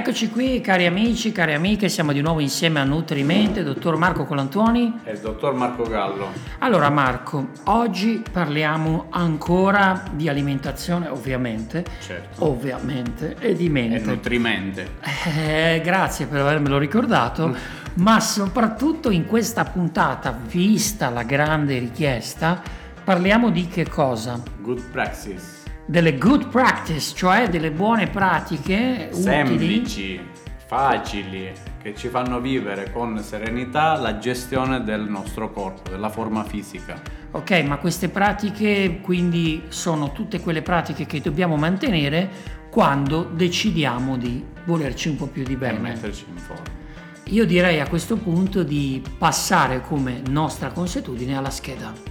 Eccoci qui, cari amici, cari amiche, siamo di nuovo insieme a Nutrimente, dottor Marco Colantoni e il dottor Marco Gallo. Allora Marco, oggi parliamo ancora di alimentazione, ovviamente, certo. ovviamente, e di mente. E nutrimente. Eh, grazie per avermelo ricordato, ma soprattutto in questa puntata, vista la grande richiesta, parliamo di che cosa? Good practice delle good practice, cioè delle buone pratiche semplici, utili. facili, che ci fanno vivere con serenità la gestione del nostro corpo, della forma fisica. Ok, ma queste pratiche quindi sono tutte quelle pratiche che dobbiamo mantenere quando decidiamo di volerci un po' più di bene. E metterci in forma. Io direi a questo punto di passare come nostra consuetudine alla scheda.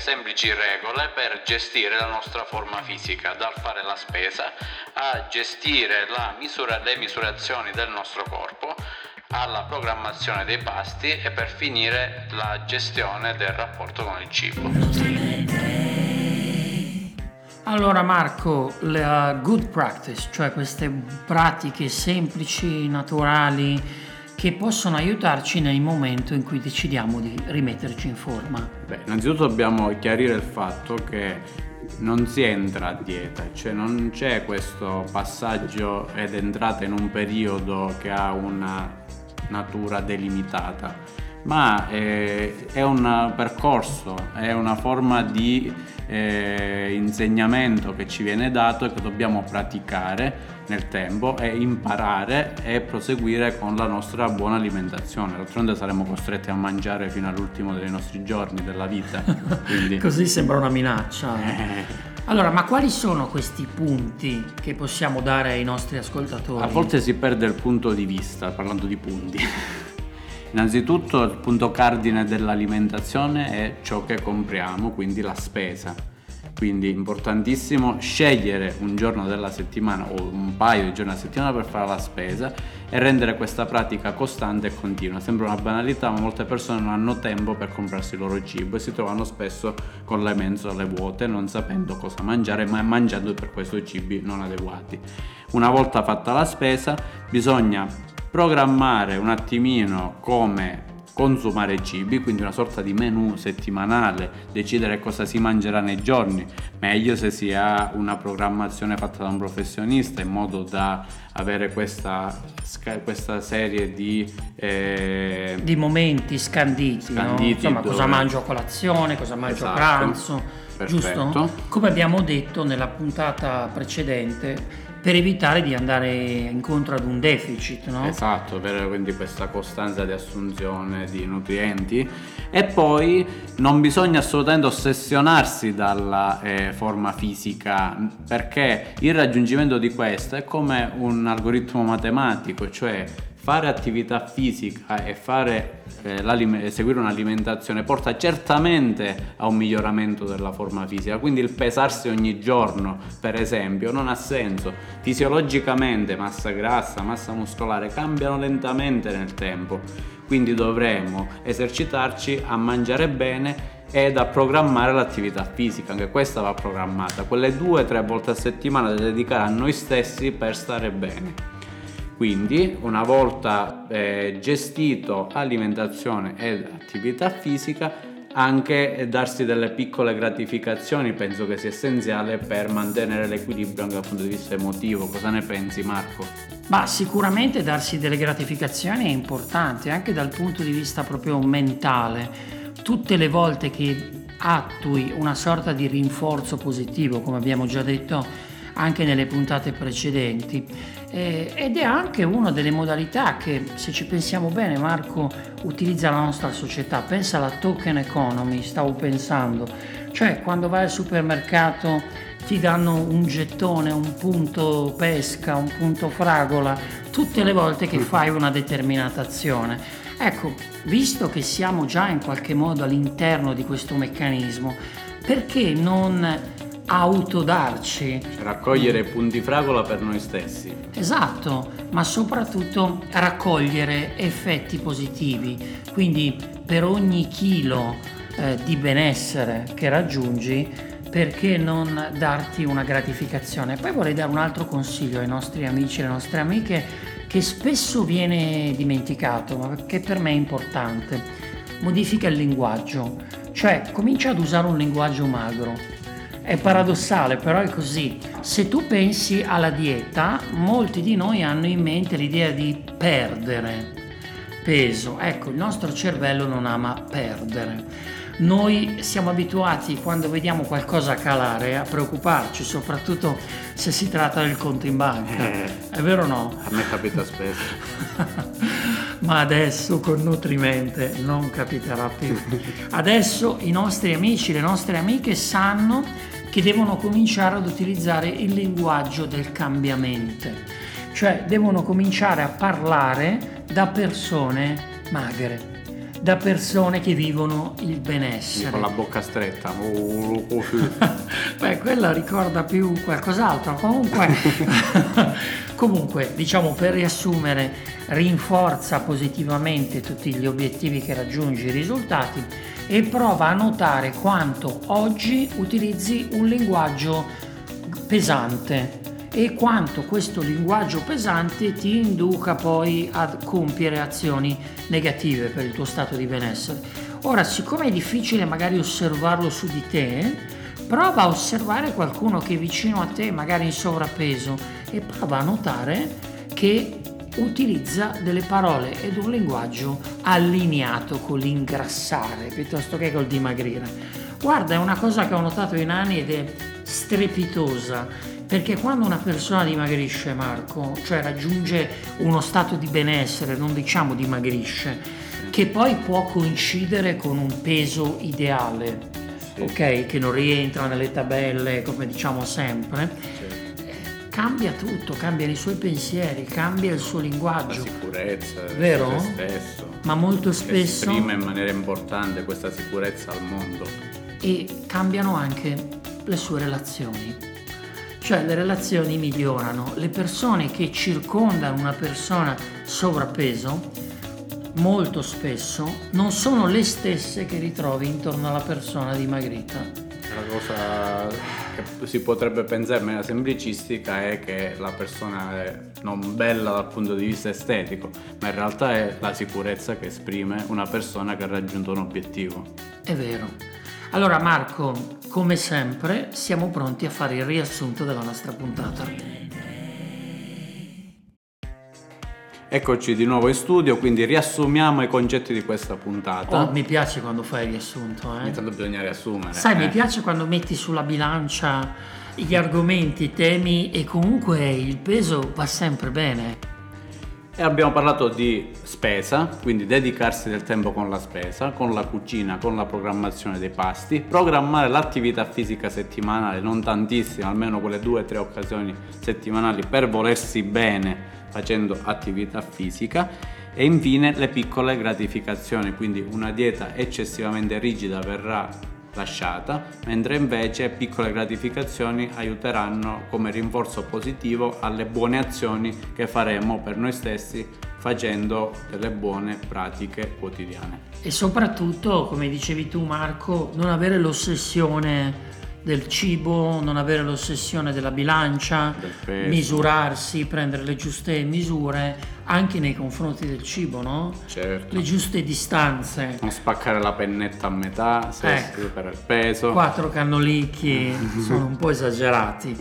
Semplici regole per gestire la nostra forma fisica, dal fare la spesa a gestire misura, le misurazioni del nostro corpo, alla programmazione dei pasti e per finire la gestione del rapporto con il cibo. Allora Marco, la good practice, cioè queste pratiche semplici, naturali, che possono aiutarci nel momento in cui decidiamo di rimetterci in forma? Beh, innanzitutto dobbiamo chiarire il fatto che non si entra a dieta, cioè non c'è questo passaggio ed entrata in un periodo che ha una natura delimitata, ma è, è un percorso, è una forma di eh, insegnamento che ci viene dato e che dobbiamo praticare nel tempo e imparare e proseguire con la nostra buona alimentazione. D'altronde saremo costretti a mangiare fino all'ultimo dei nostri giorni della vita. Così sembra una minaccia. Eh. Allora, ma quali sono questi punti che possiamo dare ai nostri ascoltatori? A volte si perde il punto di vista parlando di punti. Innanzitutto il punto cardine dell'alimentazione è ciò che compriamo, quindi la spesa. Quindi importantissimo scegliere un giorno della settimana o un paio di giorni alla settimana per fare la spesa e rendere questa pratica costante e continua. Sembra una banalità, ma molte persone non hanno tempo per comprarsi il loro cibo e si trovano spesso con le mensole vuote, non sapendo cosa mangiare, ma mangiando per questo cibi non adeguati. Una volta fatta la spesa, bisogna programmare un attimino come consumare cibi, quindi una sorta di menù settimanale, decidere cosa si mangerà nei giorni, meglio se si ha una programmazione fatta da un professionista in modo da avere questa, questa serie di, eh, di momenti scanditi, scanditi no? insomma dove... cosa mangio a colazione, cosa mangio esatto. a pranzo, Perfetto. giusto? Come abbiamo detto nella puntata precedente, per evitare di andare incontro ad un deficit. No? Esatto, avere quindi questa costanza di assunzione di nutrienti e poi non bisogna assolutamente ossessionarsi dalla eh, forma fisica perché il raggiungimento di questa è come un algoritmo matematico, cioè fare attività fisica e fare, eh, seguire un'alimentazione porta certamente a un miglioramento della forma fisica, quindi il pesarsi ogni giorno, per esempio, non ha senso. Fisiologicamente massa grassa, massa muscolare cambiano lentamente nel tempo, quindi dovremmo esercitarci a mangiare bene ed a programmare l'attività fisica, anche questa va programmata, quelle due o tre volte a settimana da dedicare a noi stessi per stare bene. Quindi una volta eh, gestito alimentazione ed attività fisica, anche darsi delle piccole gratificazioni penso che sia essenziale per mantenere l'equilibrio anche dal punto di vista emotivo. Cosa ne pensi Marco? Ma sicuramente darsi delle gratificazioni è importante anche dal punto di vista proprio mentale. Tutte le volte che attui una sorta di rinforzo positivo, come abbiamo già detto anche nelle puntate precedenti, eh, ed è anche una delle modalità che, se ci pensiamo bene, Marco utilizza la nostra società. Pensa alla token economy, stavo pensando, cioè quando vai al supermercato ti danno un gettone, un punto pesca, un punto fragola, tutte le volte che fai una determinata azione. Ecco, visto che siamo già in qualche modo all'interno di questo meccanismo, perché non autodarci. Raccogliere punti fragola per noi stessi. Esatto, ma soprattutto raccogliere effetti positivi. Quindi per ogni chilo eh, di benessere che raggiungi, perché non darti una gratificazione? Poi vorrei dare un altro consiglio ai nostri amici e alle nostre amiche che spesso viene dimenticato, ma che per me è importante. Modifica il linguaggio, cioè comincia ad usare un linguaggio magro. È paradossale, però è così. Se tu pensi alla dieta, molti di noi hanno in mente l'idea di perdere peso. Ecco, il nostro cervello non ama perdere noi siamo abituati quando vediamo qualcosa calare a preoccuparci, soprattutto se si tratta del conto in banca. Eh, È vero o no? A me capita spesso. Ma adesso con Nutrimente non capiterà più. Adesso i nostri amici, le nostre amiche sanno che devono cominciare ad utilizzare il linguaggio del cambiamento, cioè devono cominciare a parlare da persone magre da persone che vivono il benessere. Con la bocca stretta. Oh, oh, Beh, quella ricorda più qualcos'altro. Comunque, comunque, diciamo per riassumere, rinforza positivamente tutti gli obiettivi che raggiungi, i risultati e prova a notare quanto oggi utilizzi un linguaggio pesante e quanto questo linguaggio pesante ti induca poi a compiere azioni negative per il tuo stato di benessere. Ora, siccome è difficile magari osservarlo su di te, prova a osservare qualcuno che è vicino a te, magari in sovrappeso, e prova a notare che utilizza delle parole ed un linguaggio allineato con l'ingrassare piuttosto che col dimagrire. Guarda, è una cosa che ho notato in anni ed è strepitosa perché quando una persona dimagrisce, Marco, cioè raggiunge uno stato di benessere, non diciamo dimagrisce, che poi può coincidere con un peso ideale, sì. ok? Che non rientra nelle tabelle, come diciamo sempre. Sì. Cambia tutto, cambiano i suoi pensieri, cambia il suo linguaggio. La sicurezza, vero? Se stesso. Ma molto spesso. Esprime in maniera importante questa sicurezza al mondo. E cambiano anche le sue relazioni cioè le relazioni migliorano, le persone che circondano una persona sovrappeso molto spesso non sono le stesse che ritrovi intorno alla persona dimagrita. La cosa che si potrebbe pensare in maniera semplicistica è che la persona è non bella dal punto di vista estetico, ma in realtà è la sicurezza che esprime una persona che ha raggiunto un obiettivo. È vero. Allora Marco, come sempre, siamo pronti a fare il riassunto della nostra puntata. Eccoci di nuovo in studio, quindi riassumiamo i concetti di questa puntata. Oh, mi piace quando fai il riassunto, eh. Ogni tanto bisogna riassumere. Sai, eh. mi piace quando metti sulla bilancia gli argomenti, i temi e comunque il peso va sempre bene. E abbiamo parlato di spesa, quindi dedicarsi del tempo con la spesa, con la cucina, con la programmazione dei pasti, programmare l'attività fisica settimanale, non tantissimo, almeno quelle due o tre occasioni settimanali per volersi bene facendo attività fisica. E infine le piccole gratificazioni, quindi una dieta eccessivamente rigida verrà lasciata, mentre invece piccole gratificazioni aiuteranno come rinforzo positivo alle buone azioni che faremo per noi stessi facendo delle buone pratiche quotidiane. E soprattutto, come dicevi tu Marco, non avere l'ossessione del cibo, non avere l'ossessione della bilancia, misurarsi, prendere le giuste misure anche nei confronti del cibo, no? Certo. Le giuste distanze. Non spaccare la pennetta a metà se ecco. per il peso. Quattro cannolicchi sono un po' esagerati.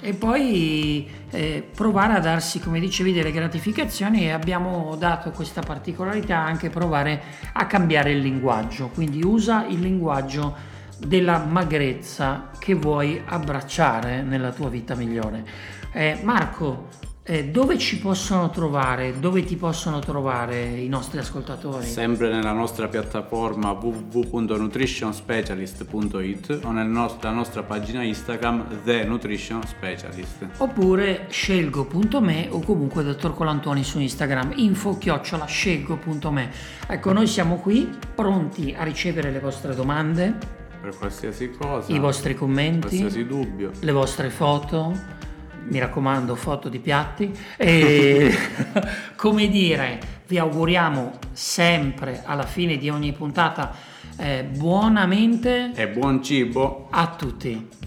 E poi eh, provare a darsi, come dicevi, delle gratificazioni e abbiamo dato questa particolarità anche provare a cambiare il linguaggio. Quindi usa il linguaggio della magrezza che vuoi abbracciare nella tua vita migliore. Eh, Marco, eh, dove ci possono trovare, dove ti possono trovare i nostri ascoltatori? Sempre nella nostra piattaforma www.nutritionspecialist.it o nella nostra, nostra pagina Instagram The Nutrition Specialist. Oppure scelgo.me o comunque dottor Colantoni su Instagram info chiocciola scelgo.me. Ecco, noi siamo qui pronti a ricevere le vostre domande per qualsiasi cosa, i vostri commenti, qualsiasi dubbio. le vostre foto, mi raccomando foto di piatti e come dire vi auguriamo sempre alla fine di ogni puntata eh, buonamente E buon cibo a tutti.